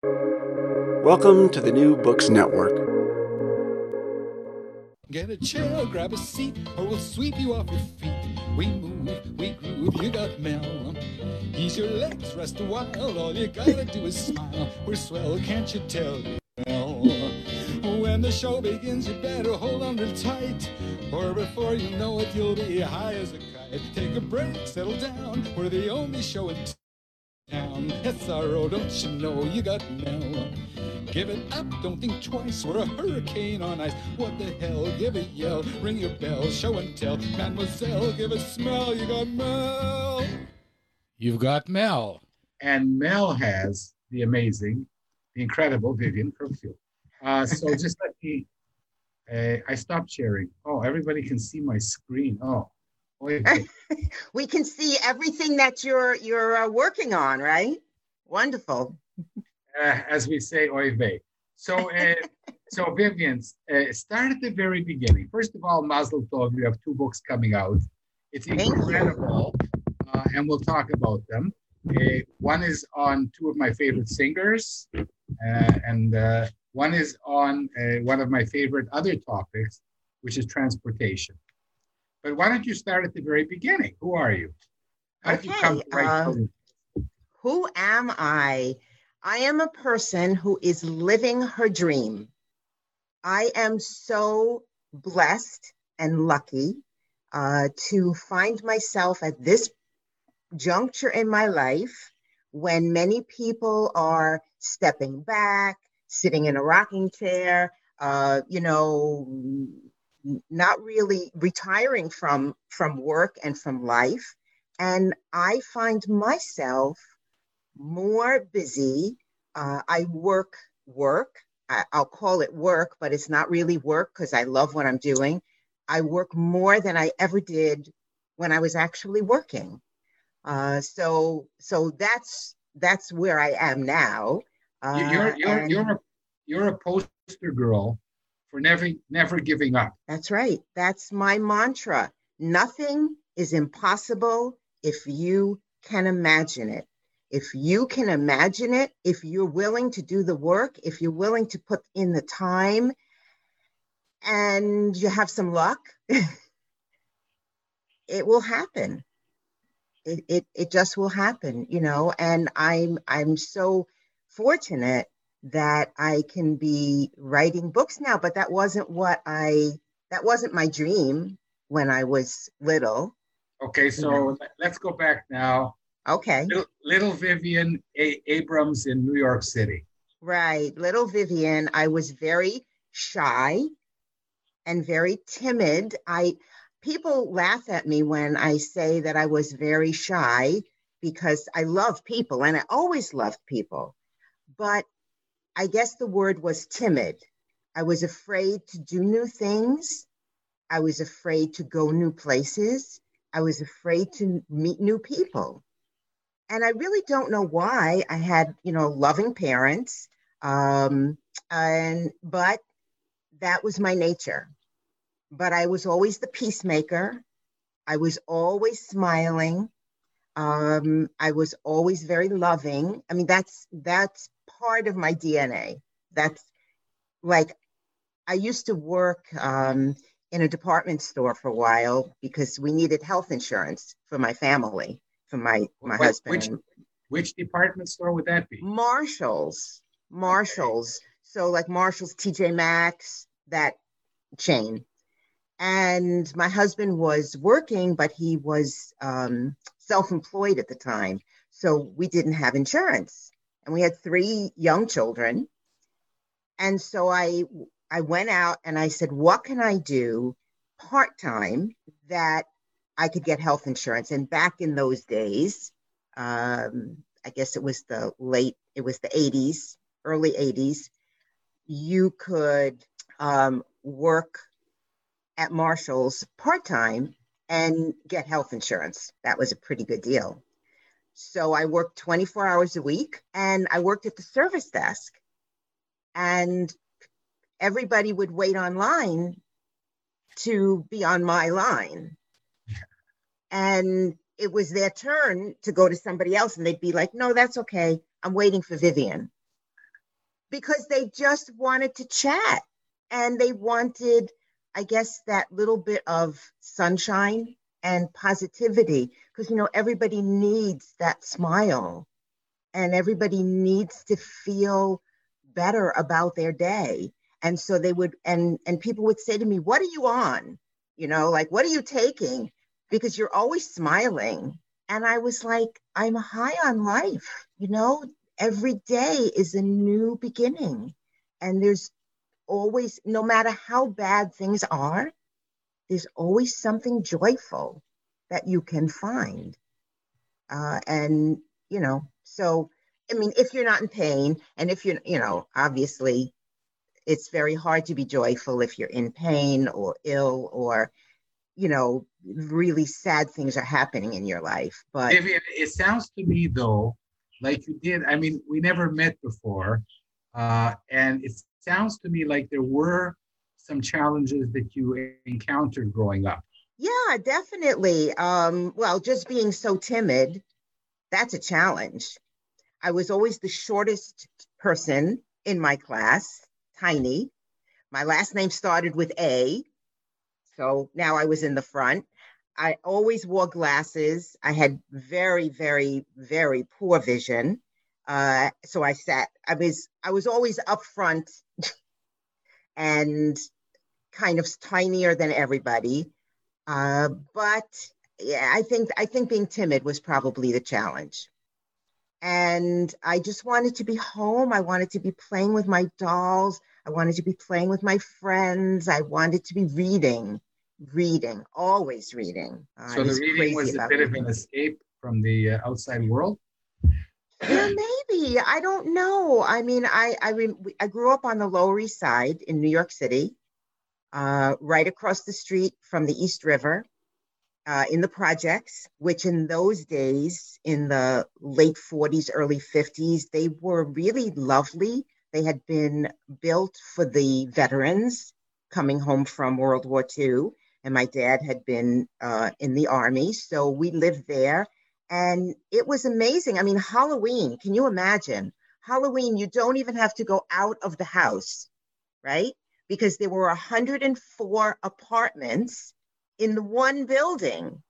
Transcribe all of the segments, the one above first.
Welcome to the New Books Network. Get a chair, grab a seat, or we'll sweep you off your feet. We move, we groove, you got Mel. Ease your legs, rest a while, all you gotta do is smile. We're swell, can't you tell? Mel? When the show begins, you better hold on real tight, or before you know it, you'll be high as a kite. Take a break, settle down, we're the only show in town. SRO, don't you know you got Mel? Give it up, don't think twice. We're a hurricane on ice. What the hell? Give a yell, ring your bell, show and tell. Mademoiselle, give a smell. You got Mel. You've got Mel. And Mel has the amazing, the incredible Vivian Kirkfield. Uh, so just let me, uh, I stopped sharing. Oh, everybody can see my screen. Oh, we can see everything that you're you're uh, working on, right? Wonderful. Uh, as we say, oy vey. So, uh, so Vivian, uh, start at the very beginning. First of all, Mazel Tov, you have two books coming out. It's incredible, uh, and we'll talk about them. Uh, one is on two of my favorite singers, uh, and one is on one of my favorite other topics, which is transportation. But why don't you start at the very beginning? Who are you? How okay. You come right uh, who am I? I am a person who is living her dream. I am so blessed and lucky uh, to find myself at this juncture in my life when many people are stepping back, sitting in a rocking chair, uh, you know, not really retiring from from work and from life. And i find myself more busy uh, i work work I, i'll call it work but it's not really work because i love what i'm doing. I work more than i ever did when i was actually working. Uh, so so that's that's where i am now. Uh, you're you're, and, you're a you're a poster girl for never never giving up. That's right. That's my mantra. Nothing is impossible if you can imagine it. If you can imagine it, if you're willing to do the work, if you're willing to put in the time and you have some luck, it will happen. It, it, it just will happen, you know, and I'm I'm so fortunate that I can be writing books now, but that wasn't what I that wasn't my dream when I was little. Okay, so let's go back now. Okay. Little, little Vivian A- Abrams in New York City. Right. Little Vivian, I was very shy and very timid. I people laugh at me when I say that I was very shy because I love people and I always loved people. But I guess the word was timid. I was afraid to do new things. I was afraid to go new places. I was afraid to meet new people. And I really don't know why. I had, you know, loving parents. Um, and but that was my nature. But I was always the peacemaker. I was always smiling. Um, I was always very loving. I mean, that's that's part of my DNA. That's like I used to work um, in a department store for a while because we needed health insurance for my family, for my my Wait, husband. Which, which department store would that be? Marshalls. Marshalls. So like Marshalls, TJ Maxx, that chain. And my husband was working, but he was um, self-employed at the time, so we didn't have insurance and we had three young children. And so I I went out and I said, what can I do part-time that I could get health insurance? And back in those days, um, I guess it was the late, it was the 80s, early 80s, you could um, work at Marshall's part time and get health insurance. That was a pretty good deal. So I worked 24 hours a week and I worked at the service desk. And everybody would wait online to be on my line. And it was their turn to go to somebody else, and they'd be like, No, that's okay. I'm waiting for Vivian. because they just wanted to chat and they wanted, I guess, that little bit of sunshine and positivity because, you know, everybody needs that smile and everybody needs to feel better about their day. And so they would, and, and people would say to me, What are you on? You know, like, what are you taking? Because you're always smiling. And I was like, I'm high on life. You know, every day is a new beginning. And there's always, no matter how bad things are, there's always something joyful that you can find. Uh, and, you know, so, I mean, if you're not in pain, and if you're, you know, obviously it's very hard to be joyful if you're in pain or ill or, you know, really sad things are happening in your life. But Vivian, it sounds to me though, like you did. I mean, we never met before, uh, and it sounds to me like there were some challenges that you encountered growing up. Yeah, definitely. Um, well, just being so timid, that's a challenge. I was always the shortest person in my class, tiny. My last name started with A, so now I was in the front. I always wore glasses. I had very, very, very poor vision. Uh, so I sat. I was. I was always up front, and kind of tinier than everybody. Uh, but yeah, I think I think being timid was probably the challenge. And I just wanted to be home. I wanted to be playing with my dolls. I wanted to be playing with my friends. I wanted to be reading, reading, always reading. Uh, so the reading was a bit reading. of an escape from the uh, outside world. Yeah, maybe. I don't know. I mean, I I, re- I grew up on the Lower East Side in New York City, uh, right across the street from the East River, uh, in the projects, which in those days, in the late 40s, early 50s, they were really lovely. They had been built for the veterans coming home from World War II. And my dad had been uh, in the army. So we lived there. And it was amazing. I mean, Halloween, can you imagine? Halloween, you don't even have to go out of the house, right? Because there were 104 apartments in the one building.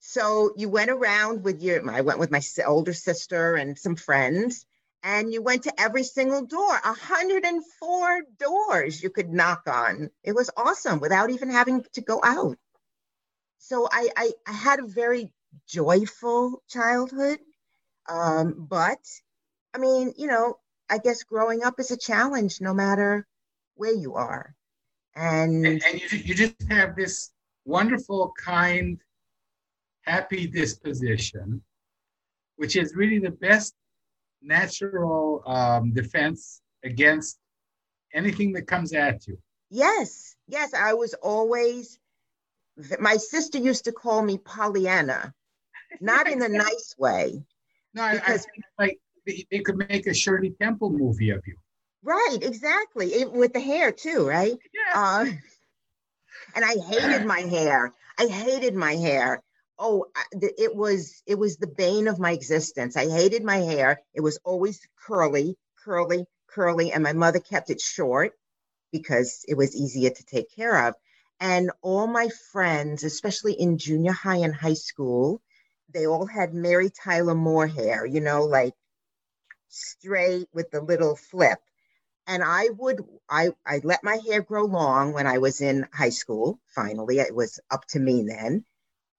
So you went around with your, I went with my older sister and some friends, and you went to every single door 104 doors you could knock on. It was awesome without even having to go out. So I, I, I had a very joyful childhood. Um, but I mean, you know, I guess growing up is a challenge no matter where you are. And, and, and you, you just have this wonderful, kind, happy disposition, which is really the best natural um, defense against anything that comes at you. Yes, yes. I was always, my sister used to call me Pollyanna, not in a nice way. No, because, I, I like they, they could make a Shirley Temple movie of you. Right, exactly. It, with the hair too, right? Yeah. Uh, and I hated my hair. I hated my hair. Oh, it was it was the bane of my existence. I hated my hair. It was always curly, curly, curly, and my mother kept it short because it was easier to take care of. And all my friends, especially in junior high and high school, they all had Mary Tyler Moore hair, you know, like straight with the little flip and I would I I let my hair grow long when I was in high school. Finally, it was up to me then,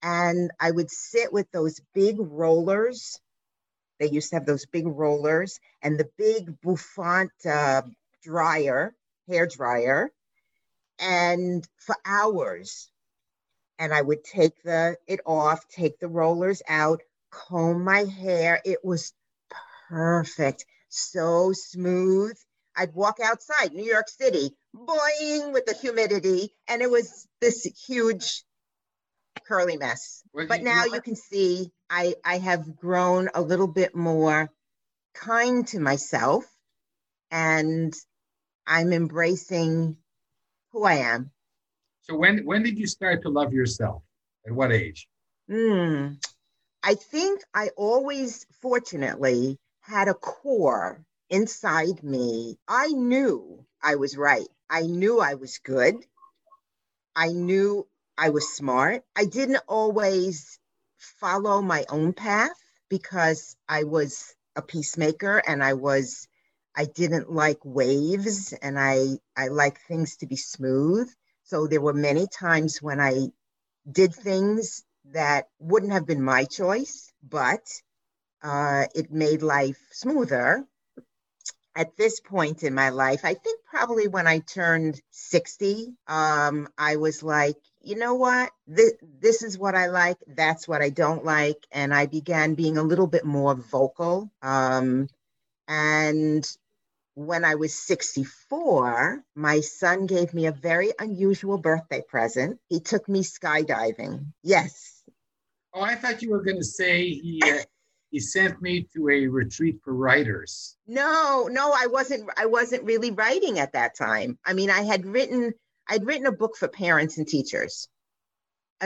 and I would sit with those big rollers. They used to have those big rollers and the big bouffant uh, dryer, hair dryer, and for hours. And I would take the it off, take the rollers out, comb my hair. It was perfect, so smooth I'd walk outside New York City, boing with the humidity, and it was this huge curly mess. Well, but you, now you, you can see I, I have grown a little bit more kind to myself and I'm embracing who I am. So when when did you start to love yourself? At what age? Mm, I think I always fortunately had a core inside me, I knew I was right. I knew I was good. I knew I was smart. I didn't always follow my own path because I was a peacemaker and I was I didn't like waves and I I like things to be smooth. So there were many times when I did things that wouldn't have been my choice, but uh, it made life smoother. At this point in my life, I think probably when I turned 60, um, I was like, you know what? This, this is what I like. That's what I don't like. And I began being a little bit more vocal. Um, and when I was 64, my son gave me a very unusual birthday present. He took me skydiving. Yes. Oh, I thought you were going to say he uh, he sent me to a retreat for writers. No, no, I wasn't I wasn't really writing at that time. I mean, I had written I'd written a book for parents and teachers.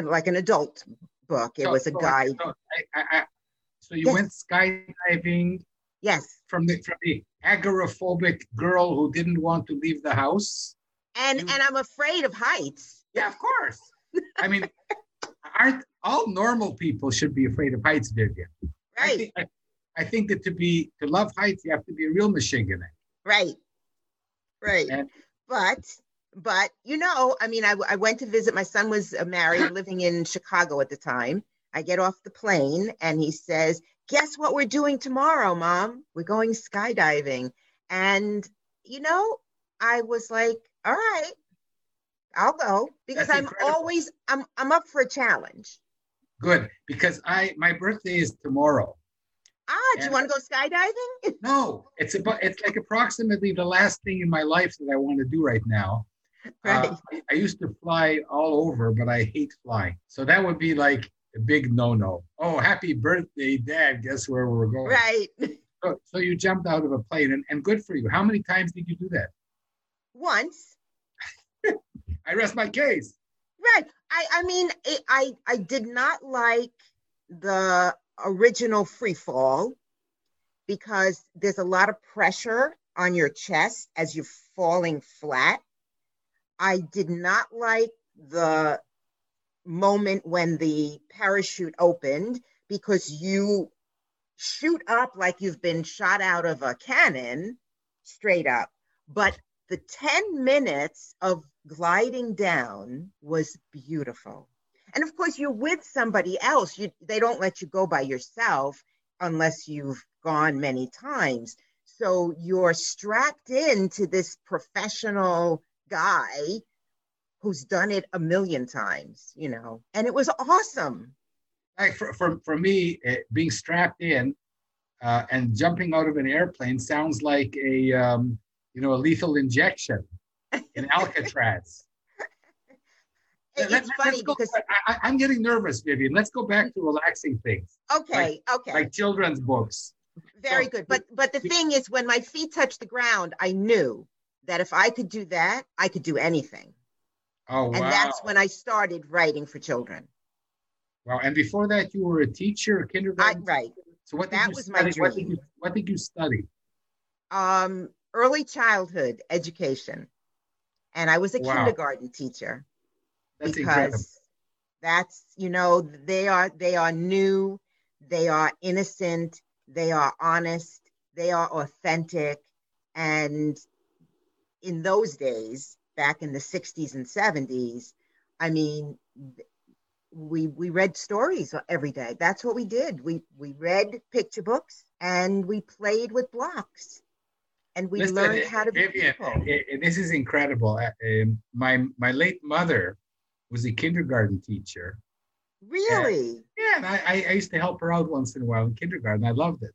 Like an adult book. It So- was a so- guide. So, I, I, I, so you Yes. went skydiving Yes. from the from the agoraphobic girl who didn't want to leave the house. And You- and I'm afraid of heights. Yeah, of course. I mean, aren't all normal people should be afraid of heights, Vivian? I Right. think, I, I think that to be to love heights, you have to be a real Michigan. Right. Right. And- but but you know, I mean, I, I went to visit. My son was uh, married, living in Chicago at the time. I get off the plane, and he says, "Guess what we're doing tomorrow, Mom? We're going skydiving." And you know, I was like, "All right, I'll go," because That's I'm incredible. always I'm I'm up for a challenge. Good, because I my birthday is tomorrow. Ah, do you want to go skydiving? No, it's about it's like approximately the last thing in my life that I want to do right now. right. Uh, I, I used to fly all over, but I hate flying. So that would be like a big no-no. Oh, happy birthday, Dad! Guess where we're going? right. So, so you jumped out of a plane, and, and good for you. How many times did you do that? Once. I rest my case. I I mean it, I I did not like the original free fall because there's a lot of pressure on your chest as you're falling flat. I did not like the moment when the parachute opened because you shoot up like you've been shot out of a cannon straight up. But the 10 minutes of gliding down was beautiful. And of course, you're with somebody else. You, they don't let you go by yourself unless you've gone many times. So you're strapped into this professional guy who's done it a million times, you know, and it was awesome. Like for, for, for me, eh, being strapped in uh, and jumping out of an airplane sounds like a um, you know a lethal injection in Alcatraz. It's funny let's because, I, I- I'm getting nervous, Vivian. Let's go back to relaxing things, okay, okay. like children's books. Very So- good. But but the thing is, when my feet touched the ground, I knew that if I could do that, I could do anything. Oh wow! And that's when I started writing for children. wow. And before that, you were a teacher, a I, kindergarten. right. So what did that you was my study? What did dream. you What did you study? Um, early childhood education, and I was a Wow. kindergarten teacher That's because incredible. that's you know they are they are new, they are innocent, they are honest, they are authentic, and in those days, back in the 60s and 70s, I mean, we we read stories every day. That's what we did. We we read picture books and we played with blocks, and we Listen, learned how to be Vivian, people. this is incredible. Uh, um, my my late mother was a kindergarten teacher. Really? Yeah, and I, I- I used to help her out once in a while in kindergarten. I loved it.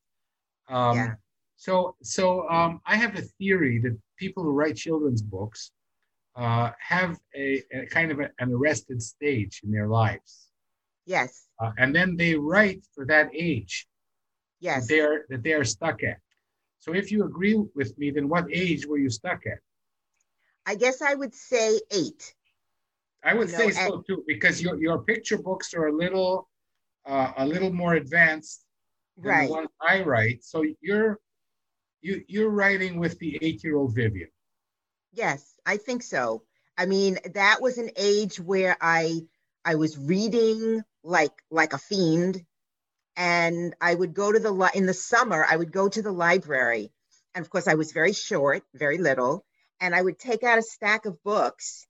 Um, Yeah. So so um, I have a theory that people who write children's books uh, have a, a kind of a- an arrested stage in their lives, Yes. uh, and then they write for that age Yes. that they're that they are stuck at. So if you agree with me, then what age were you stuck at? I guess I would say eight. I would No, say so too, because your your picture books are a little uh, a little more advanced than Right. the ones I write. So you're you you're writing with the eight-year-old Vivian. Yes, I think so. I mean, that was an age where I I was reading like like a fiend, and I would go to the li- in the summer. I would go to the library, and of course, I was very short, very little, and I would take out a stack of books,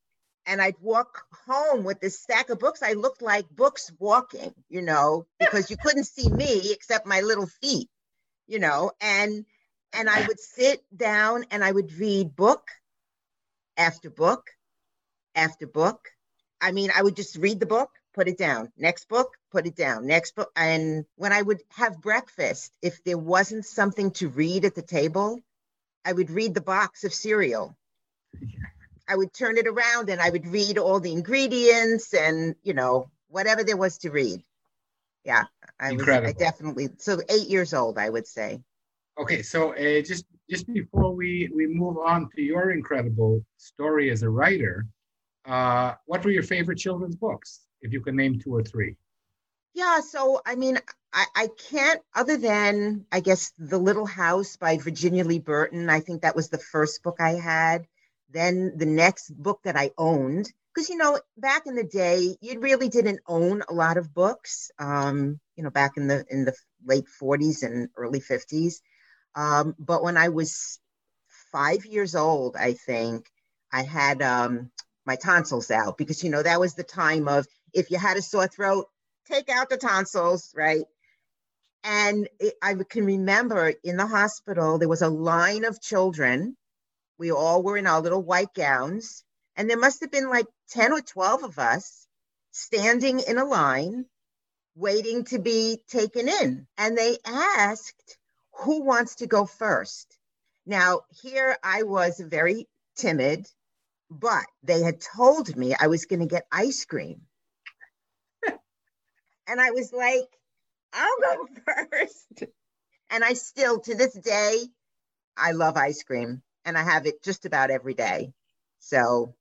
and I'd walk home with this stack of books. I looked like books walking, you know, because you couldn't see me except my little feet, you know, and and I would sit down and I would read book after book after book. I mean, I would just read the book, put it down. Next book, put it down. Next book. And when I would have breakfast, if there wasn't something to read at the table, I would read the box of cereal. I would turn it around and I would read all the ingredients and, you know, whatever there was to read. Yeah, I was I Incredible. definitely so eight years old, I would say. Okay, so uh, just just before we we move on to your incredible story as a writer, uh, what were your favorite children's books? If you can name two or three. Yeah, so I mean, I, I can't, other than I guess The Little House by Virginia Lee Burton. I think that was the first book I had. Then the next book that I owned, because you know, back in the day, you really didn't own a lot of books. Um, you know, back in the in the late 40s and early 50s. Um, but when I was five years old, I think I had um, my tonsils out because you know that was the time of if you had a sore throat, take out the tonsils, right? And it, I can remember in the hospital, there was a line of children. We all were in our little white gowns. And there must have been like 10 or 12 of us standing in a line waiting to be taken in. And they asked, who wants to go first? Now, here I was very timid, but they had told me I was going to get ice cream. And I was like, I'll go first. And I still, to this day, I love ice cream and I have it just about every day. So,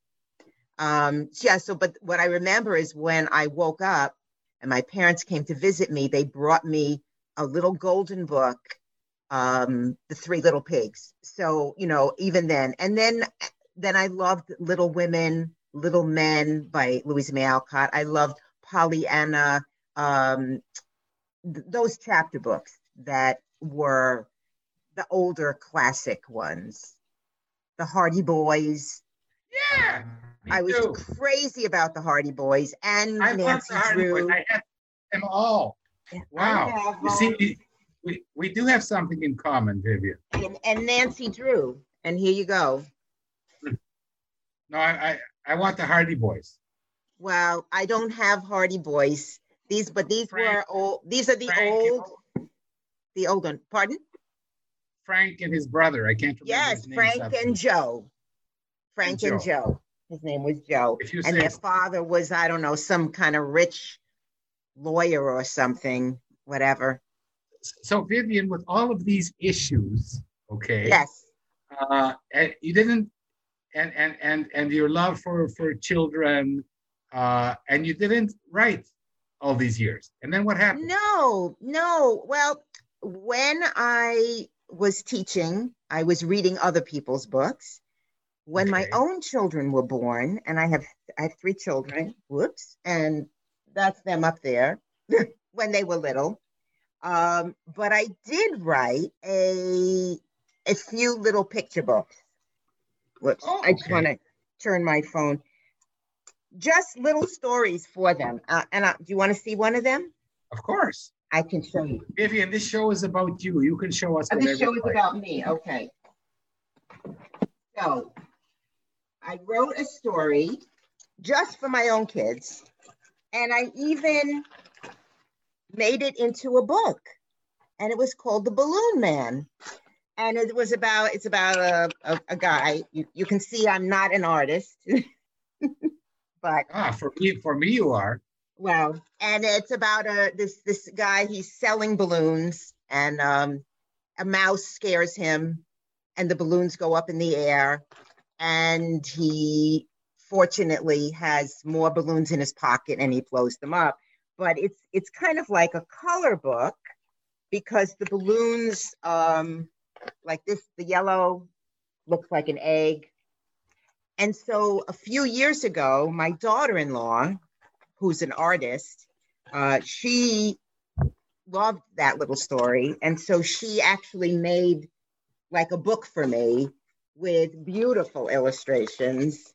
um, yeah, so, but what I remember is when I woke up and my parents came to visit me, they brought me a little golden book, um, The Three Little Pigs. So, you know, even then, and then, then I loved Little Women, Little Men by Louisa May Alcott. I loved Pollyanna, um, th- those chapter books that were the older classic ones. The Hardy Boys. Yeah, I was too. crazy about the Hardy Boys and I Nancy the Hardy Boys. Drew. I had them all. Wow. have, You see, we- we, we do have something in common, Vivian. and, and Nancy Drew. And here you go. No, I, I, I want the Hardy Boys. Well, I don't have Hardy Boys. These, but these Frank- were old. These are the Frank and- old, the old one. Pardon? Frank and his brother. I can't remember Yes, his name. Frank something. and Joe. Frank and Joe. Joe. His name was Joe. And say their father was, I don't know, some kind of rich lawyer or something, whatever. so, Vivian, with all of these issues, okay, Yes. uh, and you didn't, and and and and your love for for children, uh, and you didn't write all these years, and then what happened? No, no. Well, when I was teaching, I was reading other people's books. When my own children were born, and I have I have three children, whoops, and that's them up there when they were little. Um, but I did write a a few little picture books. Whoops, Oh, I just want to turn my phone. Just little stories for them. Uh, and uh, do you want to see one of them? Of course, I can show you. Vivian. This show is about you. You can show us Oh, this show is about me. Okay. So I wrote a story just for my own kids, and I even made it into a book, and it was called The Balloon Man. And it was about it's about a, a, a guy. You, you can see I'm not an artist, but Ah, for me, for me, you are. well, and it's about a this this guy. He's selling balloons, and um, a mouse scares him, and the balloons go up in the air, and he fortunately has more balloons in his pocket, and he blows them up. But it's it's kind of like a color book because the balloons um, like this, the yellow looks like an egg. And so a few years ago, my daughter in law, who's an artist, uh, she loved that little story. And so she actually made like a book for me with beautiful illustrations.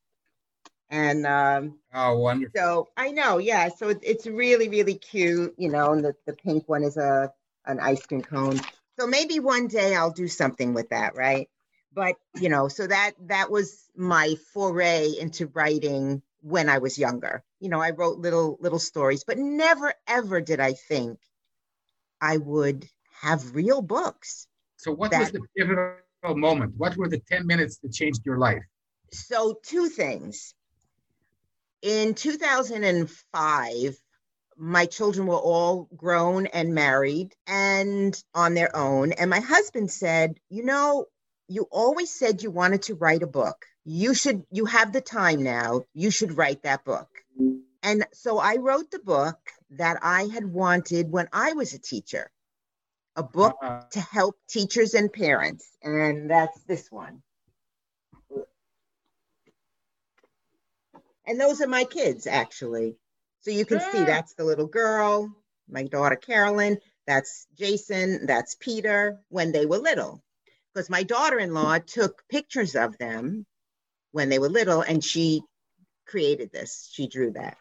And um, Oh, wonderful. so I know, yeah. So it, it's really, really cute, you know. And the, the pink one is a an ice cream cone. So maybe one day I'll do something with that, right? But you know, so that that was my foray into writing when I was younger. You know, I wrote little little stories, but never ever did I think I would have real books. So, what was the pivotal moment? What were the 10 minutes that changed your life? So, two things. In 2005, my children were all grown and married and on their own. And my husband said, You know, you always said you wanted to write a book. You should, you have the time now. You should write that book. And so I wrote the book that I had wanted when I was a teacher a book Uh, to help teachers and parents. And that's this one. And those are my kids, actually. So you can see Ah. that's the little girl, my daughter Carolyn, that's Jason, that's Peter when they were little. Because my daughter in law took pictures of them when they were little and she created this. She drew that.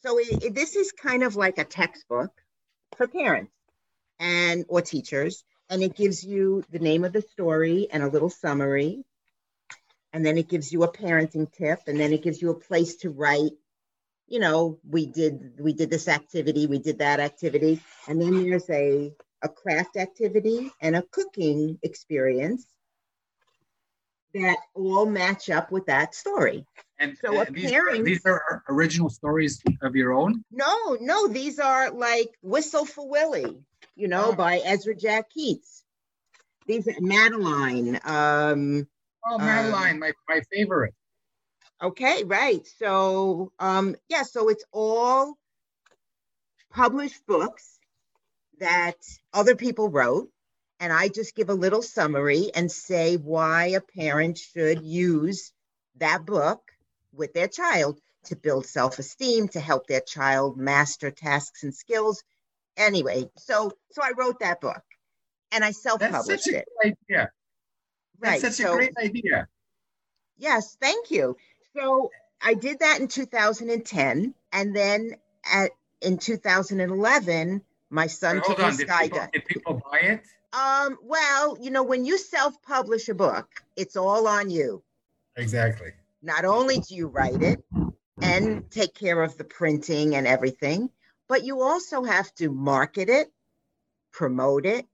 So it, it- this is kind of like a textbook for parents and or teachers and it gives you the name of the story and a little summary and then it gives you a parenting tip and then it gives you a place to write you know we did we did this activity we did that activity and then there's a a craft activity and a cooking experience that all match up with that story and So uh, a these, parent- these are original stories of your own? No, no, these are like Whistle for Willie, you know, Oh. by Ezra Jack Keats. These are Madeline. Um, Oh, Madeline, my, my favorite. okay, right. So um, yeah, so it's all published books that other people wrote. And I just give a little summary and say why a parent should use that book with their child to build self esteem, to help their child master tasks and skills. Anyway, so so I wrote that book and I self That's published such a it. great idea. Right. That's such so, a great idea. Yes, thank you. So I did that in 2010, and then at in 2011, my son Hold took on, did people, did people buy it? Um, well, you know, when you self-publish a book, it's all on you. Exactly. Not only do you write it and take care of the printing and everything, but you also have to market it, promote it.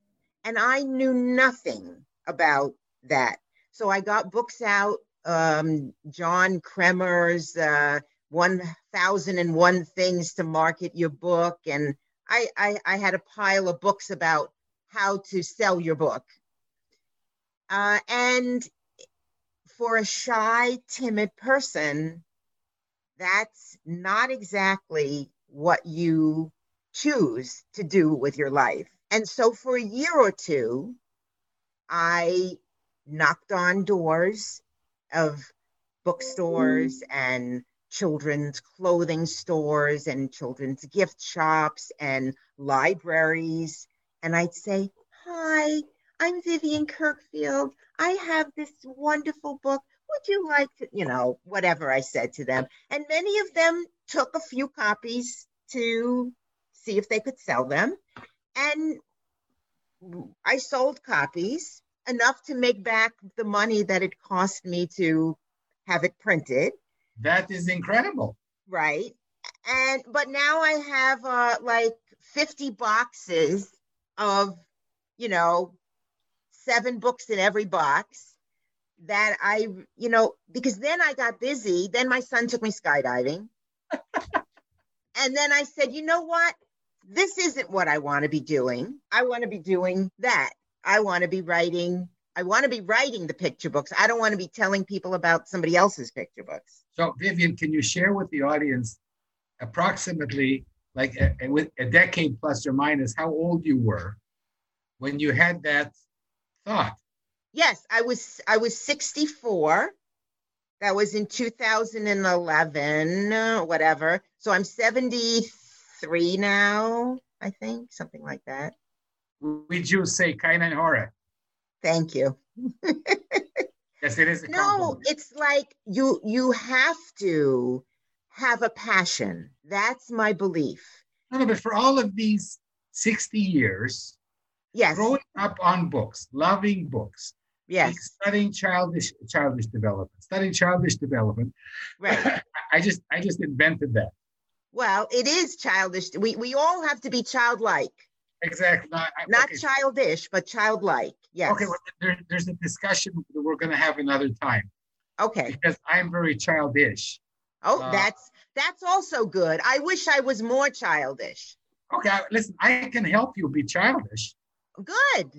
And I knew nothing about that. So I got books out, um, John Kremer's uh, 1001 Things to Market Your Book. And I, I, I had a pile of books about how to sell your book. Uh, and for a shy, timid person, that's not exactly what you choose to do with your life. And so for a year or two, I knocked on doors of bookstores and children's clothing stores and children's gift shops and libraries. And I'd say, Hi, I'm Vivian Kirkfield. I have this wonderful book. Would you like to, you know, whatever I said to them? And many of them took a few copies to see if they could sell them. And I sold copies enough to make back the money that it cost me to have it printed, That is incredible. right? And but now I have uh like 50 boxes of, you know, seven books in every box that I, you know, because then I got busy. Then my son took me skydiving. and then I said, you know what? This isn't what I want to be doing. I want to be doing that. I want to be writing. I want to be writing the picture books. I don't want to be telling people about somebody else's picture books. So, Vivian, can you share with the audience approximately, like a, a- with a decade plus or minus, how old you were when you had that thought? Yes, I was I was 64. That was in 2011, uh, whatever. So I'm 73 now, I think, something like that. We Jews say Kainan Hora. Thank you. Yes, it is. A No, it's like you you have to have a passion. That's my belief. No, no, but for all of these 60 years, Yes. growing up on books, loving books, Yes. studying childish childish development, studying childish development. Right. I just I just invented that. Well, it is childish. We we all have to be childlike. Exactly. No, I- Not okay. childish, but childlike. Yes. Okay, well, there, there's a discussion that we're going to have another time Okay. because I'm very childish. Oh, Uh, that's that's also good. I wish I was more childish. Okay, listen, I can help you be childish. Good.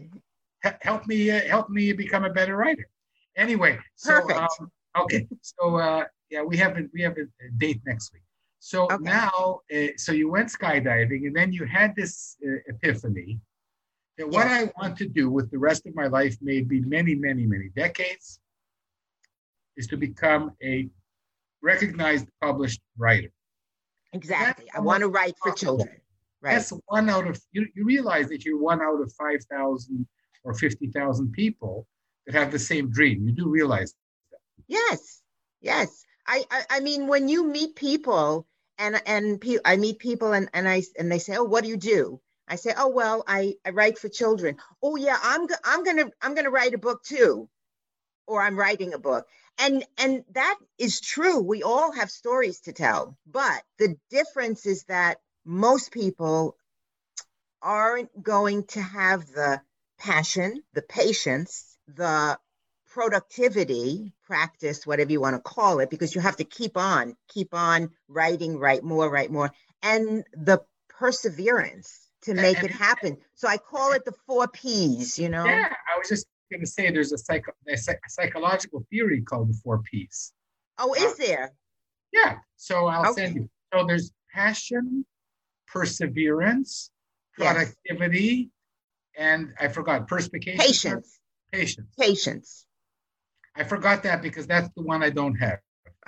H- help me, uh, help me become a better writer. Anyway, so Perfect. um, okay, so uh, yeah, we have a, we have a date next week. So Okay. now, uh, so you went skydiving, and then you had this uh, epiphany that what I want to do with the rest of my life, maybe many, many, many decades, is to become a recognized published writer. Exactly. I want to write for children. Right. That's one out of you, you realize that you're one out of five thousand or fifty thousand people that have the same dream. You do realize Yes, yes. I, I, I mean, when you meet people, and and pe- I meet people, and and I and they say, "Oh, what do you do?" I say, "Oh, well, I I write for children." Oh, yeah, I'm go- I'm gonna I'm gonna write a book too, or I'm writing a book, and and that is true. We all have stories to tell, but the difference is that most people aren't going to have the passion, the patience, the productivity practice, whatever you want to call it, because you have to keep on, keep on writing, write more, write more, and the perseverance to make it happen. So I call it the four P's, you know? Yeah, I was just going to say there's a, psycho, a psych- psychological theory called the four P's. Oh, is uh, there? Yeah, so I'll Okay. send you. So there's passion, perseverance, Yes. productivity, and I forgot perspicacia. Patience, Patience. patience. I forgot that because that's the one I don't have.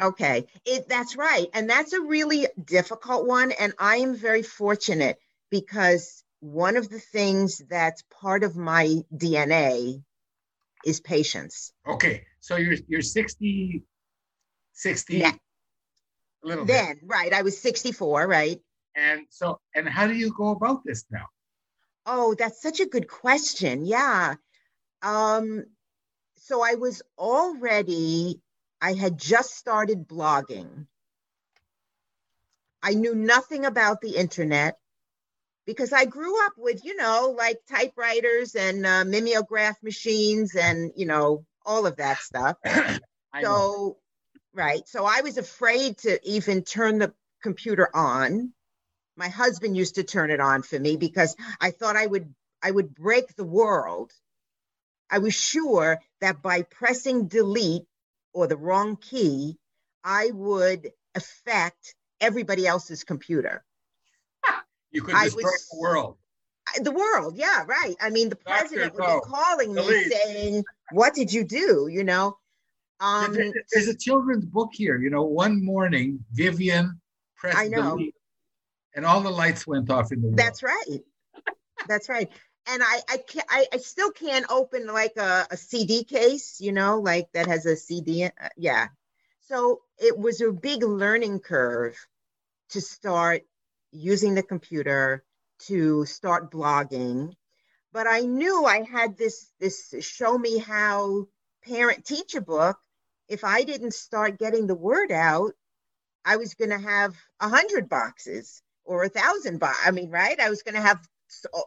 Okay, it that's right, and that's a really difficult one. And I am very fortunate because one of the things that's part of my DNA is patience. Okay, so you're you're 60, 60, Yeah. a little bit. Then, right, I was 64, right? And so, and how do you go about this now? Oh, that's such a good question. Yeah. Um, so I was already, I had just started blogging. I knew nothing about the internet because I grew up with, you know, like typewriters and uh, mimeograph machines and, you know, all of that stuff. So, right. So I was afraid to even turn the computer on. My husband used to turn it on for me because I thought I would I would break the world. I was sure that by pressing delete or the wrong key, I would affect everybody else's computer. You could I destroy was- the world. I- The world, yeah, right. I mean, the Doctor, president would no. be calling me saying, "What did you do?" You know. Um, There- There's a children's book here. You know, one morning, Vivian pressed I know. delete, and all the lights went off in the world. That's right. That's right. And I, I can't, I, I still can't open like a, a CD case, you know, like that has a CD. in- uh, yeah. So it was a big learning curve to start using the computer, to start blogging. But I knew I had this, this show me how parent teacher book. If I didn't start getting the word out, I was going to have a hundred boxes or a thousand bo- I mean, right? I was going to have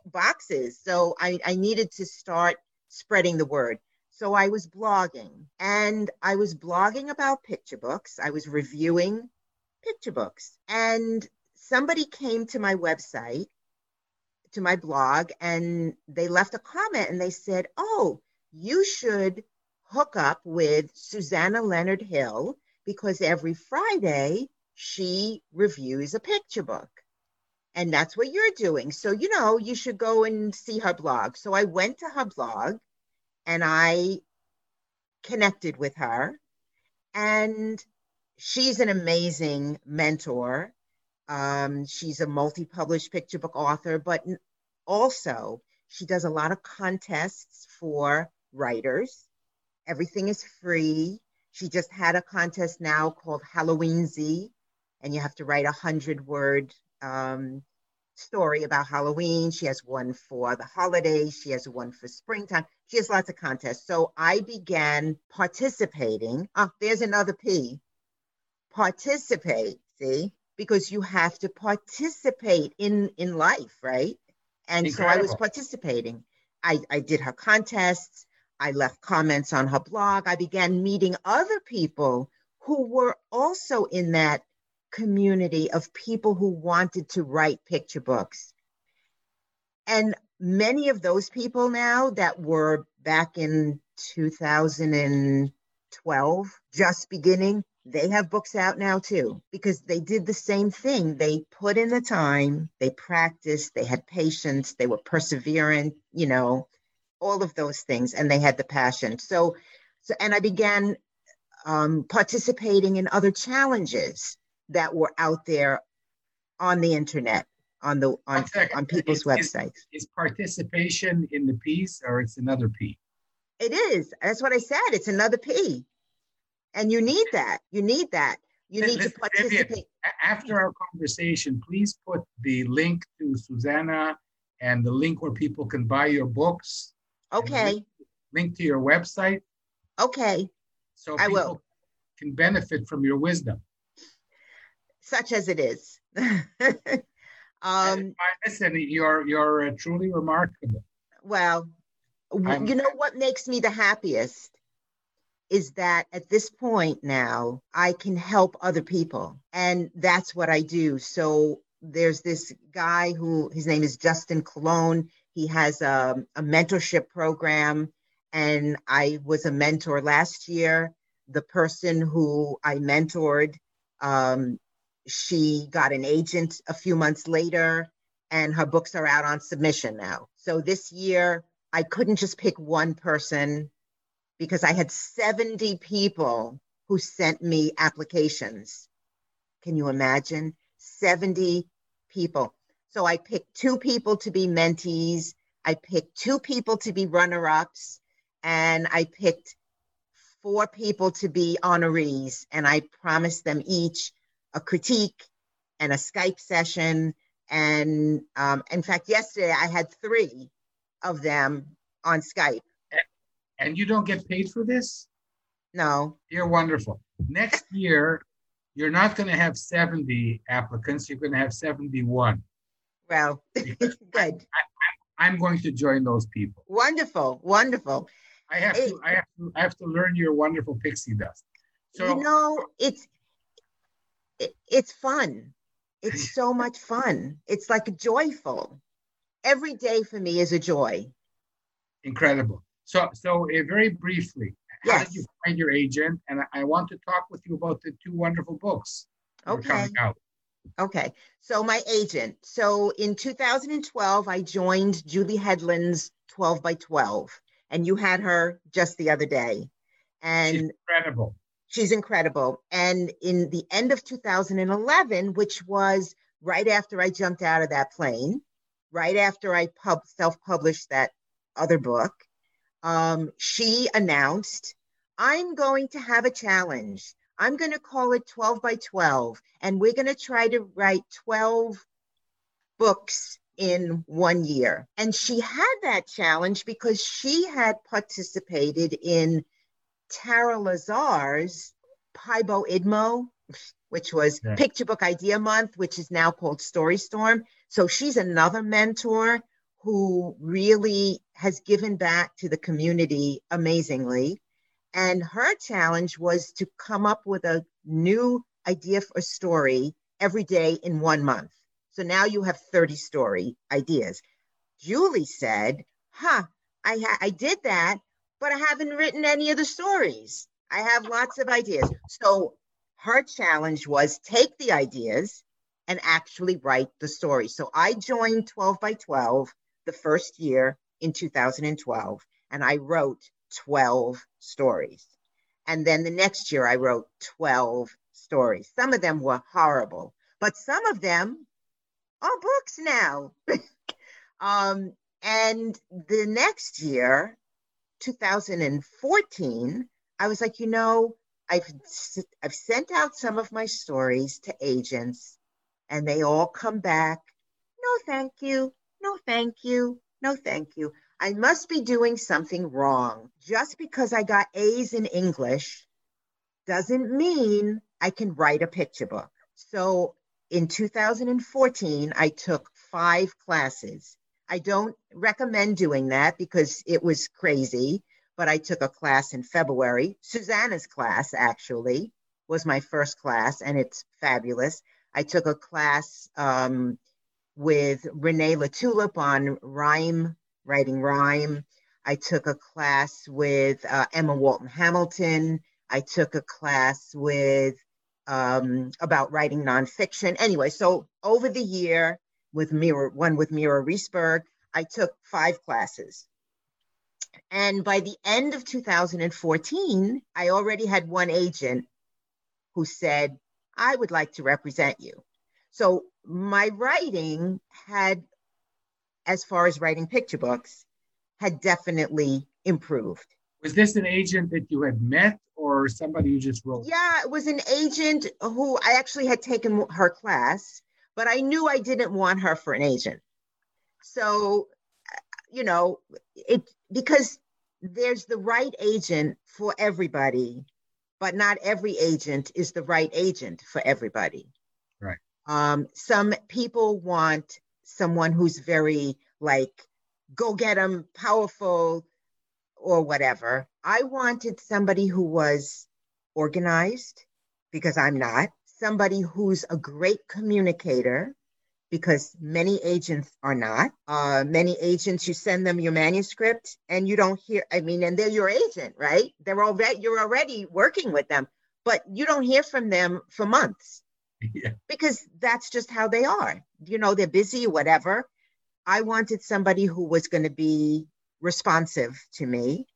boxes. So I, I needed to start spreading the word. So I was blogging and I was blogging about picture books. I was reviewing picture books. And somebody came to my website, to my blog, and they left a comment and they said, Oh, you should hook up with Susanna Leonard Hill because every Friday she reviews a picture book. And that's what you're doing. So, you know, you should go and see her blog. So I went to her blog and I connected with her. And she's an amazing mentor. Um, she's a multi published picture book author, but also she does a lot of contests for writers. Everything is free. She just had a contest now called Halloweensie, and you have to write a hundred word um, story about Halloween. She has one for the holidays. She has one for springtime. She has lots of contests. So I began participating. Oh, there's another P. Participate, see, because you have to participate in in life, right? And Incredible. so I was participating. I, I did her contests. I left comments on her blog. I began meeting other people who were also in that community of people who wanted to write picture books. And many of those people now that were back in 2012, just beginning, they have books out now too, because they did the same thing. They put in the time, they practiced, they had patience, they were perseverant, you know, all of those things, and they had the passion. So, so and I began um, participating in other challenges that were out there on the internet on the on, on people's is, websites. Is, is, participation in the piece or it's another P? It is. That's what I said. It's another P. And you need that. You need that. You need Listen, to participate. Vivian, after our conversation, please put the link to Susanna and the link where people can buy your books. Okay. Link, link, to your website. Okay. So I will. can benefit from your wisdom such as it is. um, listen, you're you're uh, truly remarkable. Well, I'm, you know what makes me the happiest is that at this point now I can help other people, and that's what I do. So there's this guy who his name is Justin Colón. He has a, a mentorship program, and I was a mentor last year. The person who I mentored um, she got an agent a few months later, and her books are out on submission now. So this year, I couldn't just pick one person because I had 70 people who sent me applications. Can you imagine? 70 people. So I picked two people to be mentees, I picked two people to be runner ups, and I picked four people to be honorees. And I promised them each a critique and a Skype session. And um, in fact, yesterday I had three of them on Skype. And you don't get paid for this? No. You're wonderful. Next year, you're not going to have 70 applicants, you're going to have 71. Well, good. I, am going to join those people. Wonderful, wonderful. I have it, to, I have to, I have to learn your wonderful pixie dust. So you know, it's it, it's fun. It's so much fun. It's like joyful. Every day for me is a joy. Incredible. So, so uh, very briefly, how did you find your agent? And I, I want to talk with you about the two wonderful books. Okay. Okay. So my agent. So in 2012, I joined Julie Hedlund's 12 by 12, and you had her just the other day. And She's incredible. She's incredible. And in the end of 2011, which was right after I jumped out of that plane, right after I pub- self published that other book, um, she announced, I'm going to have a challenge. I'm going to call it 12 by 12, and we're going to try to write 12 books in one year. And she had that challenge because she had participated in Tara Lazar's PiBoIdMo, which was yeah. Picture Book Idea Month, which is now called Story Storm. So she's another mentor who really has given back to the community amazingly. And her challenge was to come up with a new idea for a story every day in one month. So now you have 30 story ideas. Julie said, huh, I, ha- I did that, but I haven't written any of the stories. I have lots of ideas. So her challenge was take the ideas and actually write the story. So I joined 12 by 12 the first year in 2012, and I wrote 12 stories. And then the next year, I wrote 12 stories. Some of them were horrible, but some of them are books now. um, and the next year, 2014, I was like, you know, I've I've sent out some of my stories to agents, and they all come back. No, thank you. No, thank you. No, thank you. I must be doing something wrong. Just because I got A's in English doesn't mean I can write a picture book. So in 2014, I took five classes. I don't recommend doing that because it was crazy, but I took a class in February. Susanna's class, actually, was my first class, and it's fabulous. I took a class um, with Renee LaTulippe on rhyme, writing rhyme. I took a class with uh, Emma Walton Hamilton. I took a class with um, about writing nonfiction. Anyway, so over the year with Mira, one with Mira Reisberg, I took five classes. And by the end of 2014, I already had one agent who said, I would like to represent you. So my writing had, as far as writing picture books, had definitely improved. Was this an agent that you had met or somebody you just wrote? Yeah, it was an agent who I actually had taken her class, but I knew I didn't want her for an agent. So, you know, it because there's the right agent for everybody, but not every agent is the right agent for everybody. Right. Um, some people want someone who's very like go get them, powerful, or whatever. I wanted somebody who was organized because I'm not, somebody who's a great communicator because many agents are not. Uh, many agents, you send them your manuscript and you don't hear, I mean, and they're your agent, right? They're already, you're already working with them, but you don't hear from them for months. Yeah. Because that's just how they are. You know, they're busy, whatever. I wanted somebody who was going to be responsive to me.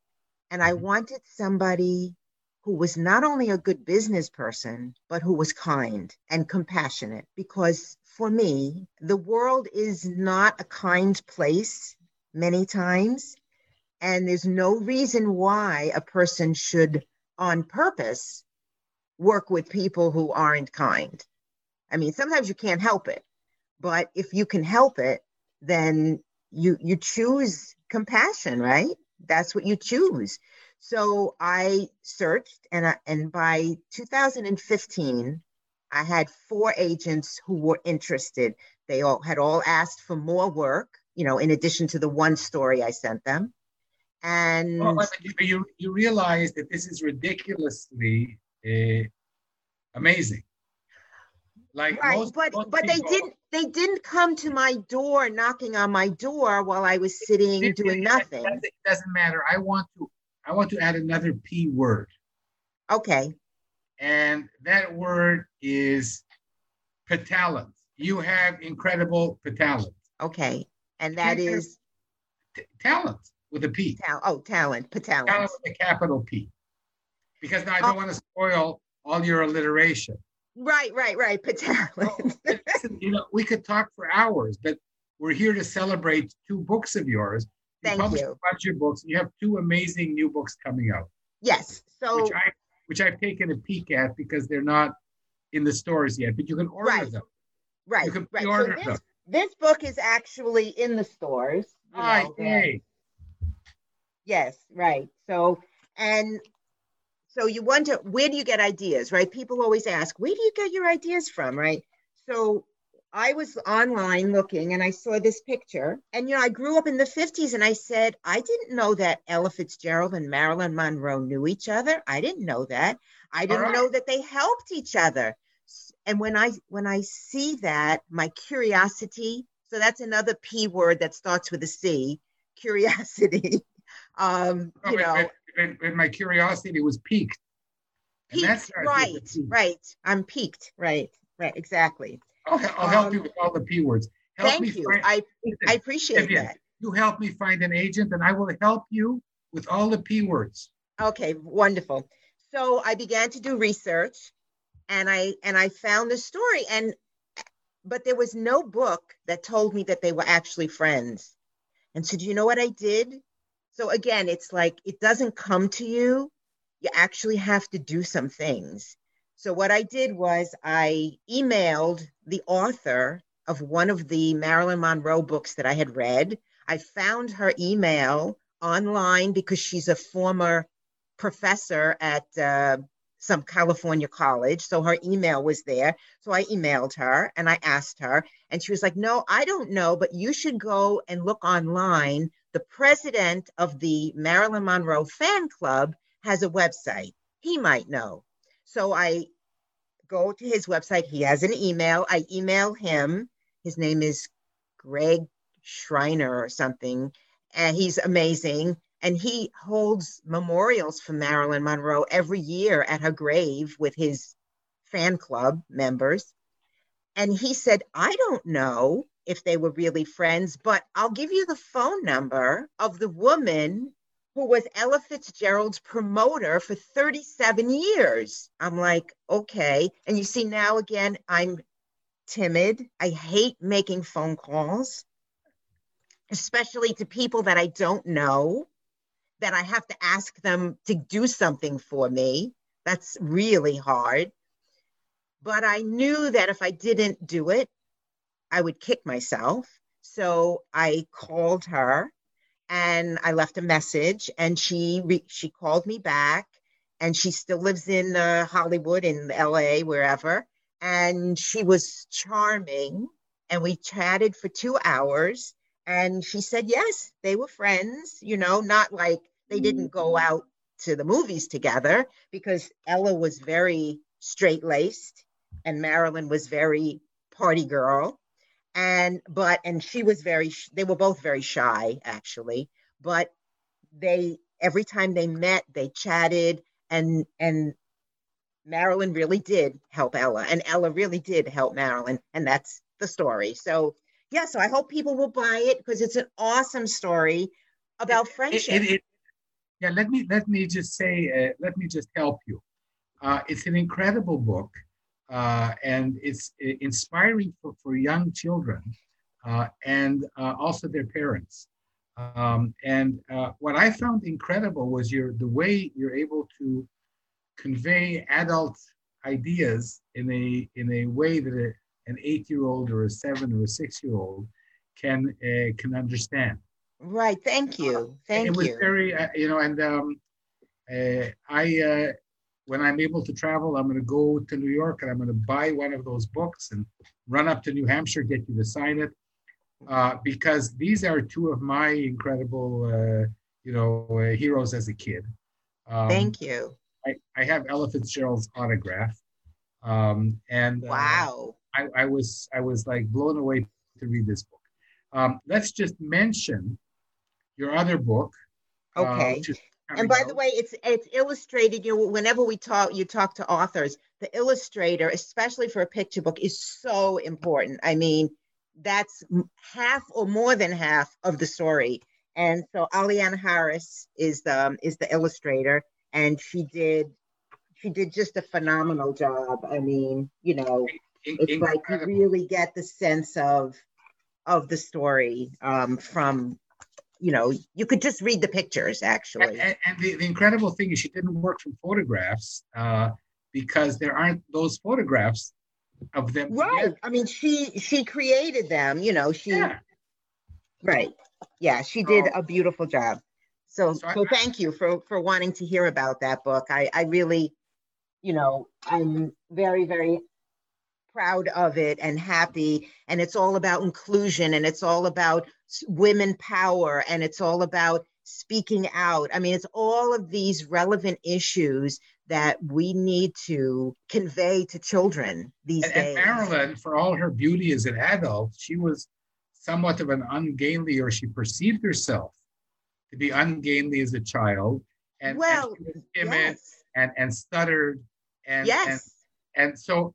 And I wanted somebody who was not only a good business person, but who was kind and compassionate. Because for me, the world is not a kind place many times. And there's no reason why a person should, on purpose, work with people who aren't kind. I mean, sometimes you can't help it, but if you can help it, then you you choose compassion, right? That's what you choose. So I searched, and I, and by 2015, I had four agents who were interested. They all had all asked for more work, you know, in addition to the one story I sent them. And Well, you, you, realize that this is ridiculously uh, amazing. Like right, most, but most but they didn't they didn't come to my door knocking on my door while I was sitting It- doing nothing. It it doesn't matter. I want to I want to add another P word, Okay. and that word is patalent. You have incredible patalent. Okay. And that is T- talent with a P. tal- oh talent, Talent talent. with a capital P. Because now I Oh. don't want to spoil all your alliteration. Right, right, right. No, Talent. you know, we could talk for hours, but we're here to celebrate two books of yours. You Thank published you. a bunch of books. And you have two amazing new books coming out, yes. So which I which I've taken a peek at because they're not in the stores yet. But you can order Right. them. right, You can right. So pre-order this, them. this book is actually in the stores. you Hi, know, hey. Yes, right. So, and so you wonder where do you get ideas, right? People always ask, where do you get your ideas from, right? So I was online looking and I saw this picture. And, you know, I grew up in the 50s and I said, I didn't know that Ella Fitzgerald and Marilyn Monroe knew each other. I didn't know that. I didn't right. know that they helped each other. And when I when I see that, my curiosity, so that's another P word that starts with a C, curiosity. um, No, you know, but- but- but my curiosity was. And piqued, I right, right. I'm piqued, right, right, exactly. I'll, I'll help Um, you with all the P words. Help Thank me you. find- I I appreciate Vivian, that. you help me find an agent and I will help you with all the P words. Okay, wonderful. So I began to do research and I and I found the story and but there was no book that told me that they were actually friends. And so do you know what I did? So again, it's like it doesn't come to you. You actually have to do some things. So what I did was I emailed the author of one of the Marilyn Monroe books that I had read. I found her email online because she's a former professor at uh, some California college. So her email was there. So I emailed her and I asked her, and she was like, No, I don't know, but you should go and look online. The president of the Marilyn Monroe fan club has a website. He might know. So I go to his website. He has an email. I email him. His name is Greg Schreiner or something. And he's amazing and he holds memorials for Marilyn Monroe every year at her grave with his fan club members. And he said, I don't know if they were really friends, but I'll give you the phone number of the woman who was Ella Fitzgerald's promoter for 37 years. I'm like, okay. And you see, now again, I'm timid. I hate making phone calls, especially to people that I don't know that I have to ask them to do something for me. That's really hard. But I knew that if I didn't do it, I would kick myself. So I called her and I left a message and she re- she called me back and she still lives in uh, Hollywood in LA wherever and she was charming and we chatted for 2 hours and she said yes they were friends you know not like they didn't go mm-hmm. out to the movies together because Ella was very straight laced and Marilyn was very party girl. And, but, and she was very, they were both very shy actually, but they, every time they met, they chatted and, and Marilyn really did help Ella and Ella really did help Marilyn. And that's the story. So, yeah, so I hope people will buy it because it's an awesome story about friendship. It, it, yeah, let me let me just say, uh, let me just help you. Uh, it's an incredible book, uh, and it's uh, inspiring for, for young children uh, and uh, also their parents. Um, and what I found incredible was your the way you're able to convey adult ideas in a in a way that a, an eight year old or a seven or a six year old can can understand. Right. Thank you. Thank you. it you. was very, uh, you know, and um, uh, I, uh, when I'm able to travel, I'm going to go to New York and I'm going to buy one of those books and run up to New Hampshire, get you to sign it, uh, because these are two of my incredible, uh, you know, uh, heroes as a kid. Um, Thank you. I, I have Ella Fitzgerald's autograph, um, and wow, I, I was I was like blown away to read this book. Um, let's just mention your other book. Uh, okay. Uh, and by out. the way, it's it's illustrated. You know, whenever we talk, you talk to authors. The illustrator, especially for a picture book, is so important. I mean, that's half or more than half of the story. And so Alleanna Harris is the um, is the illustrator, and she did she did just a phenomenal job. I mean, you know, it's Incredible. like you really get the sense of of the story um, from you know, you could just read the pictures actually. And, and, the, the, incredible thing is she didn't work from photographs uh, because there aren't those photographs of them. Right. Together. I mean, she she created them. You know, she. Yeah. Right. Yeah, she did a beautiful job. So, so, so I, thank you for for wanting to hear about that book. I I really, you know, I'm very very proud of it and happy and it's all about inclusion and it's all about women power and it's all about speaking out i mean it's all of these relevant issues that we need to convey to children these and, days and marilyn for all her beauty as an adult she was somewhat of an ungainly or she perceived herself to be ungainly as a child and, well, and timid yes. and, and stuttered and, yes. and and so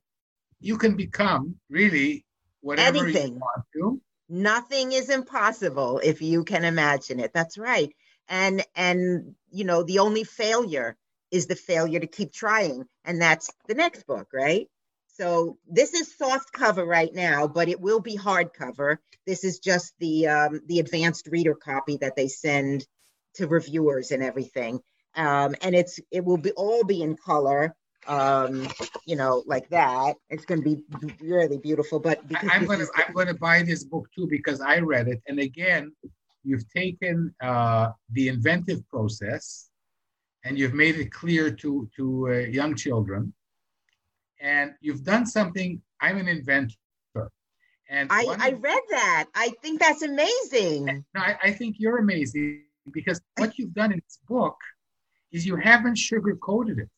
you can become really whatever Anything. you want to. Nothing is impossible if you can imagine it. That's right. and and you know the only failure is the failure to keep trying. And that's the next book right? So this is soft cover right now but it will be hardcover this is just the um, the advanced reader copy that they send to reviewers and everything. Um, and it's it will be all be in color um, you know, like that. It's going to be really beautiful. But I, am going to I'm going to buy this book too because I read it, and again, you've taken uh, the inventive process and you've made it clear to to uh, young children, and you've done something. I'm an inventor. And I, I read that. I think that's amazing. No, I, I think you're amazing because what you've done in this book is you haven't sugarcoated it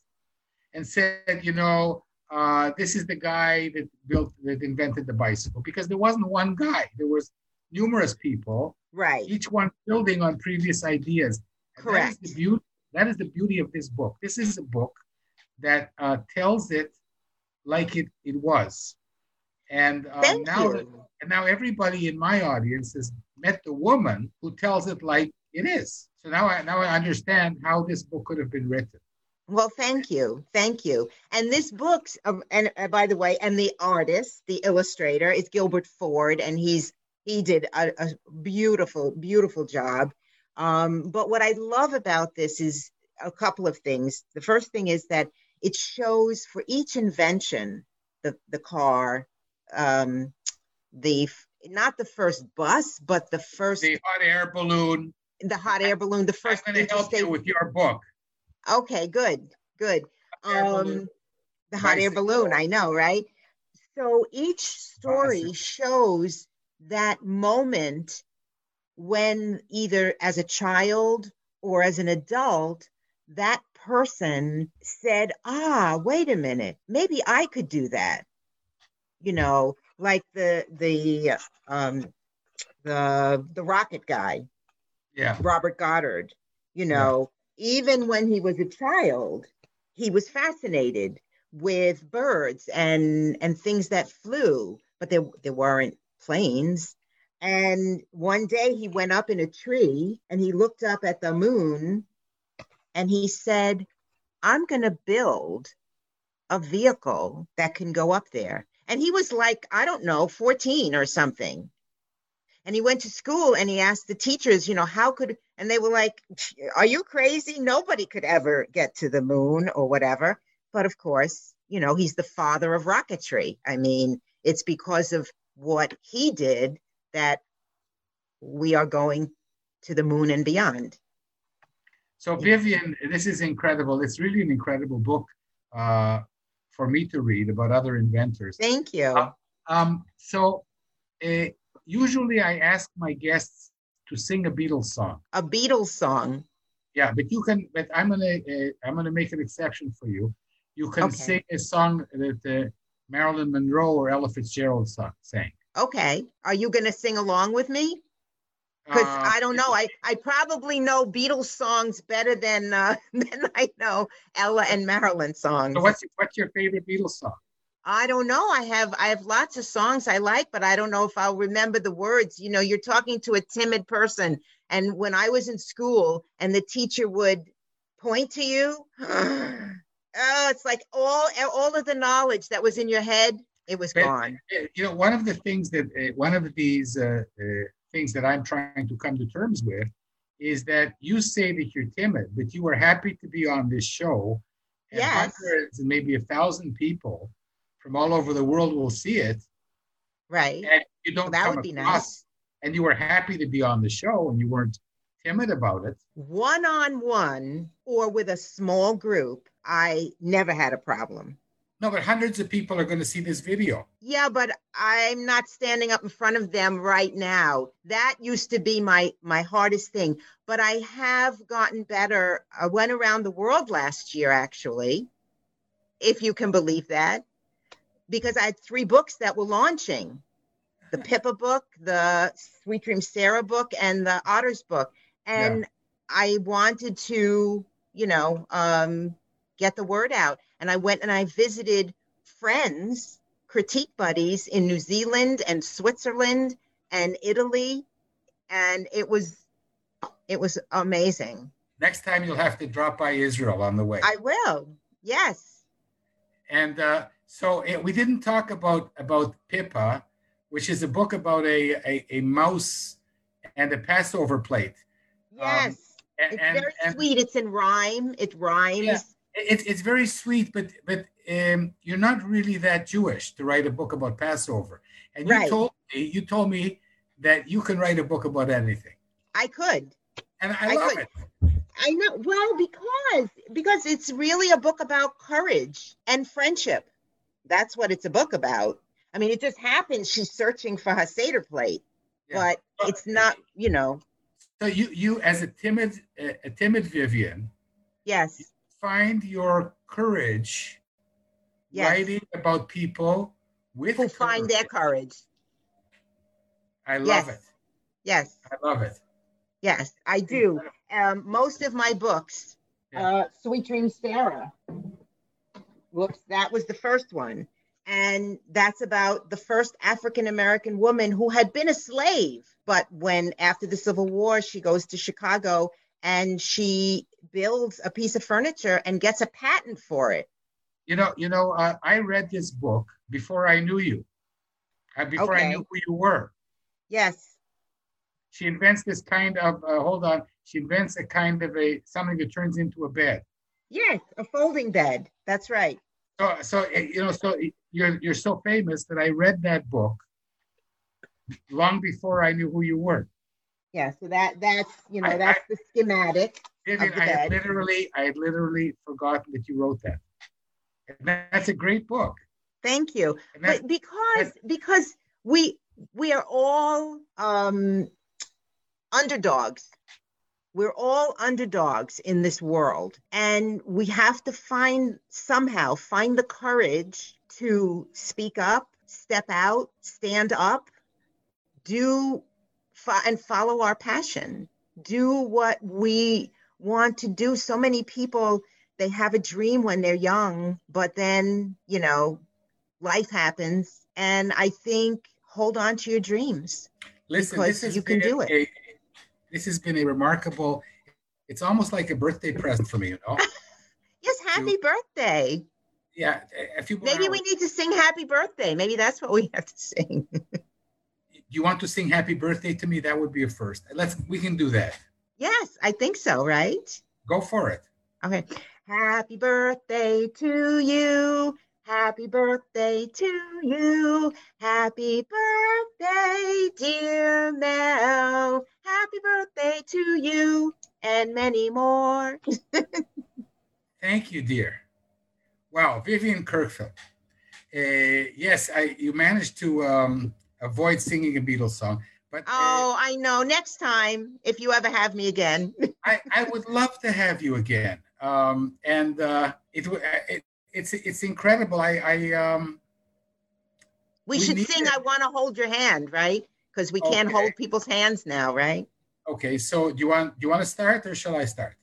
and said, you know, uh, this is the guy that built that invented the bicycle because there wasn't one guy. There was numerous people, right? Each one building on previous ideas. And Correct. That is the beauty. That is the beauty of this book. This is a book that uh, tells it like it it was, and um, now you. and now everybody in my audience has met the woman who tells it like it is. So now I now I understand how this book could have been written. Well, thank you, thank you. And this book, um, and uh, by the way, and the artist, the illustrator, is Gilbert Ford, and he's he did a, a beautiful, beautiful job. Um, but what I love about this is a couple of things. The first thing is that it shows for each invention, the the car, um, the not the first bus, but the first the hot air balloon, the hot air balloon, the first. I'm going to help you with your book. Okay, good, good. Um, the hot air balloon, I know, right? So each story shows that moment when either as a child or as an adult, that person said, ah, wait a minute, maybe I could do that. You know, like the the um the the rocket guy. Yeah. Robert Goddard, you know, even when he was a child, he was fascinated with birds and and things that flew, but there there weren't planes. And one day he went up in a tree and he looked up at the moon and he said, I'm going to build a vehicle that can go up there. And he was like, I don't know, 14 or something. And he went to school and he asked the teachers, you know, how could, and they were like, are you crazy? Nobody could ever get to the moon or whatever. But of course, you know, he's the father of rocketry. I mean, it's because of what he did that we are going to the moon and beyond. So, Vivian, this is incredible. It's really an incredible book uh, for me to read about other inventors. Thank you. Uh, um, so, uh, usually I ask my guests to sing a Beatles song. A Beatles song. Yeah, but you can. But I'm gonna. Uh, I'm gonna make an exception for you. You can okay. sing a song that uh, Marilyn Monroe or Ella Fitzgerald song, sang. Okay. Are you gonna sing along with me? Because uh, I don't know. I, I probably know Beatles songs better than uh, than I know Ella and Marilyn songs. So what's what's your favorite Beatles song? I don't know. I have I have lots of songs I like, but I don't know if I'll remember the words. You know, you're talking to a timid person, and when I was in school, and the teacher would point to you, oh, it's like all all of the knowledge that was in your head, it was but, gone. You know, one of the things that uh, one of these uh, uh, things that I'm trying to come to terms with is that you say that you're timid, but you are happy to be on this show, and yes. hundreds and maybe a thousand people from all over the world will see it. Right. And you don't well, that would be nice. And you were happy to be on the show and you weren't timid about it. One on one or with a small group, I never had a problem. No, but hundreds of people are going to see this video. Yeah, but I'm not standing up in front of them right now. That used to be my my hardest thing, but I have gotten better. I went around the world last year actually, if you can believe that because I had three books that were launching the Pippa book, the Sweet Dream Sarah book, and the Otters book. And yeah. I wanted to, you know, um, get the word out. And I went and I visited friends, critique buddies in New Zealand and Switzerland and Italy. And it was It was amazing. Next time you'll have to drop by Israel on the way. I will. Yes. And uh, so eh, we didn't talk about about Pippa, which is a book about a a, a mouse and a Passover plate. Yes. And, it's very and sweet. It's in rhyme. It rhymes. Yeah. It's it's very sweet, but but um, you're not really that Jewish to write a book about Passover. And you Right. told me you told me that you can write a book about anything, I could. and I, I love could. it. I know. Well, because because it's really a book about courage and friendship. That's what it's a book about. I mean, it just happens she's searching for her Seder plate, Yeah. but it's not, you know. So you you as a timid a, timid Vivian Yes. find your courage Yes. writing about people with Who find their courage. courage. I love Yes. it. Yes. I love it. Yes, I do. Um, most of my books, Yeah. uh, Sweet Dreams Sarah. Whoops, that was the first one. And that's about the first African American woman who had been a slave. But when, after the Civil War, she goes to Chicago and she builds a piece of furniture and gets a patent for it. You know, you know. Uh, I read this book before I knew you. Uh, before I knew who you were. Yes, she invents this kind of uh, hold on she invents a kind of a something that turns into a bed yes, a folding bed. That's right. so so you know so you're you're so famous that i read that book long before i knew who you were Yeah, so that that's you know I- that's the schematic. Vivian, the i had literally i had literally forgotten that you wrote that and that's a great book Thank you. but because because we we are all um underdogs we're all underdogs in this world and we have to find somehow find the courage to speak up step out stand up do fo- and follow our passion do what we want to do so many people they have a dream when they're young but then you know life happens and i think hold on to your dreams listen because you can been do it. This has been a remarkable it's almost like a birthday present for me you know? Yes happy birthday. Yeah a- few maybe we need to sing happy birthday. Maybe that's what we have to sing. You want to sing happy birthday to me? That would be a first. Let's we can do that. Yes i think so right? Go for it. Okay. Happy birthday to you happy birthday to you happy birthday dear mel happy birthday to you and many more Thank you, dear. Wow, Vivian Kirkfield. Uh, yes, I you managed to um, avoid singing a Beatles song, but uh, Oh, I know. Next time, if you ever have me again. I, I would love to have you again. Um, and uh, it, it it's it's incredible. I I um, We, We should sing it. I Want to Hold Your Hand, right? Because we can't Okay. hold people's hands now, right? okay. So do you want do you want to start or shall I start?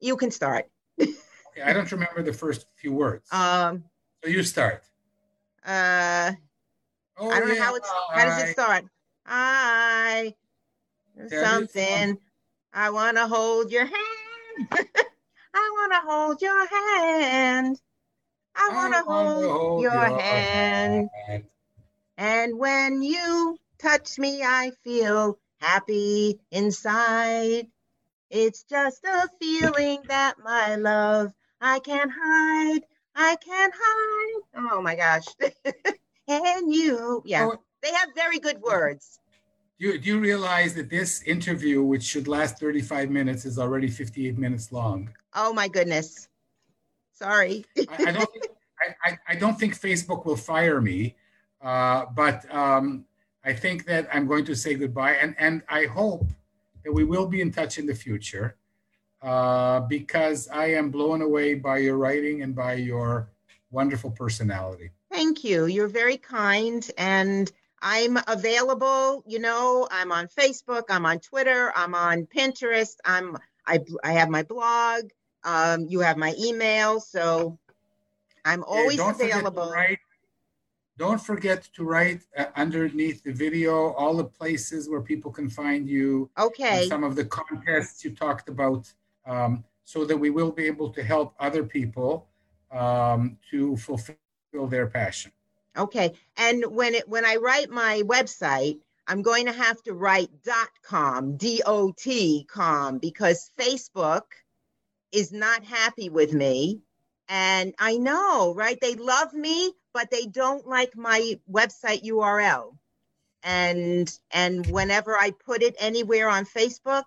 You can start. Okay, I don't remember the first few words. Um, so you start. uh, Oh, I don't know how it's, how does it start? I, something, I want to hold your hand. I want to hold your hand. I want to wanna hold your hand. hand. And when you touch me, I feel happy inside. It's just a feeling that my love I can't hide. I can't hide. Oh my gosh. and you, yeah, Oh, they have very good words. Do you, do you realize that this interview, which should last 35 minutes, is already 58 minutes long? Oh my goodness. Sorry. I, I don't. Think, I, I, I don't think Facebook will fire me, uh, but um, I think that I'm going to say goodbye, and and I hope that we will be in touch in the future, uh, because I am blown away by your writing and by your wonderful personality. Thank you. You're very kind. And I'm available. You know, I'm on Facebook, I'm on Twitter, I'm on Pinterest, I'm I I have my blog. Um, you have my email, so I'm Yeah, always don't forget to available. write- don't forget to write uh, underneath the video all the places where people can find you. Okay. Some of the contests you talked about, um, so that we will be able to help other people um, to fulfill their passion. Okay. And when it when I write my website, I'm going to have to write dot .com, D-O-T com, because Facebook is not happy with me. And I know, right? They love me, but they don't like my website URL. And and whenever I put it anywhere on Facebook,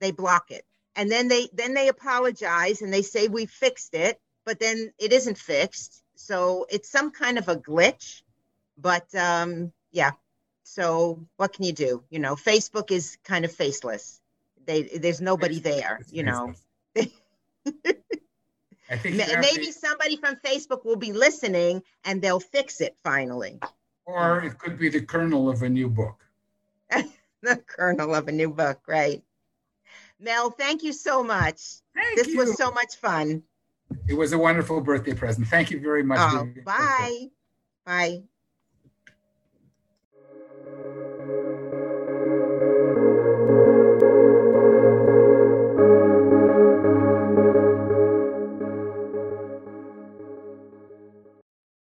they block it. And then they then they apologize and they say we fixed it, but then it isn't fixed. So it's some kind of a glitch. But um yeah. So what can you do? You know, Facebook is kind of faceless. They there's nobody there, you know. I think Ma- Maybe to- somebody from Facebook will be listening and they'll fix it finally. or it could be the kernel of a new book. The kernel of a new book, right? Mel, thank you so much. Thank This you. was so much fun. It was a wonderful birthday present. Thank you very much. Oh, bye. Bye.